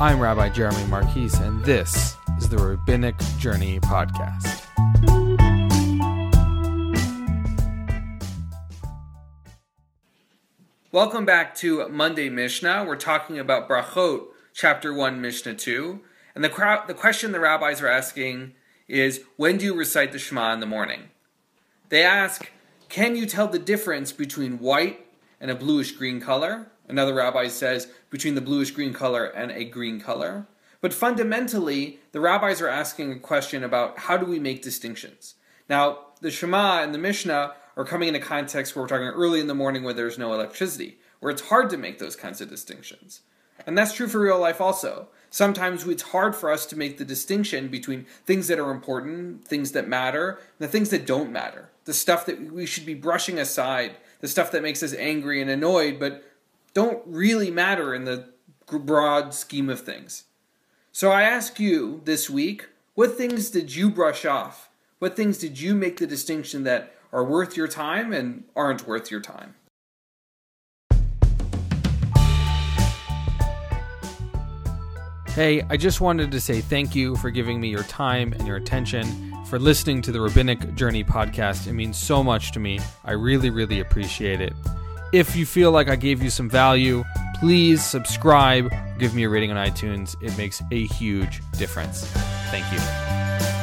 I'm Rabbi Jeremy Markiz, and this is the Rabbinic Journey Podcast. Welcome back to Monday Mishnah. We're talking about Brachot, chapter 1, Mishnah 2. And the, crowd, the question the rabbis are asking is when do you recite the Shema in the morning? They ask, can you tell the difference between white and a bluish green color? Another rabbi says between the bluish green color and a green color. But fundamentally, the rabbis are asking a question about how do we make distinctions. Now, the Shema and the Mishnah are coming in a context where we're talking early in the morning where there's no electricity, where it's hard to make those kinds of distinctions. And that's true for real life also. Sometimes it's hard for us to make the distinction between things that are important, things that matter, and the things that don't matter. The stuff that we should be brushing aside, the stuff that makes us angry and annoyed, but don't really matter in the broad scheme of things. So I ask you this week, what things did you brush off? What things did you make the distinction that are worth your time and aren't worth your time? Hey, I just wanted to say thank you for giving me your time and your attention, for listening to the Rabbinic Journey podcast. It means so much to me. I really, really appreciate it. If you feel like I gave you some value, please subscribe, give me a rating on iTunes. It makes a huge difference. Thank you.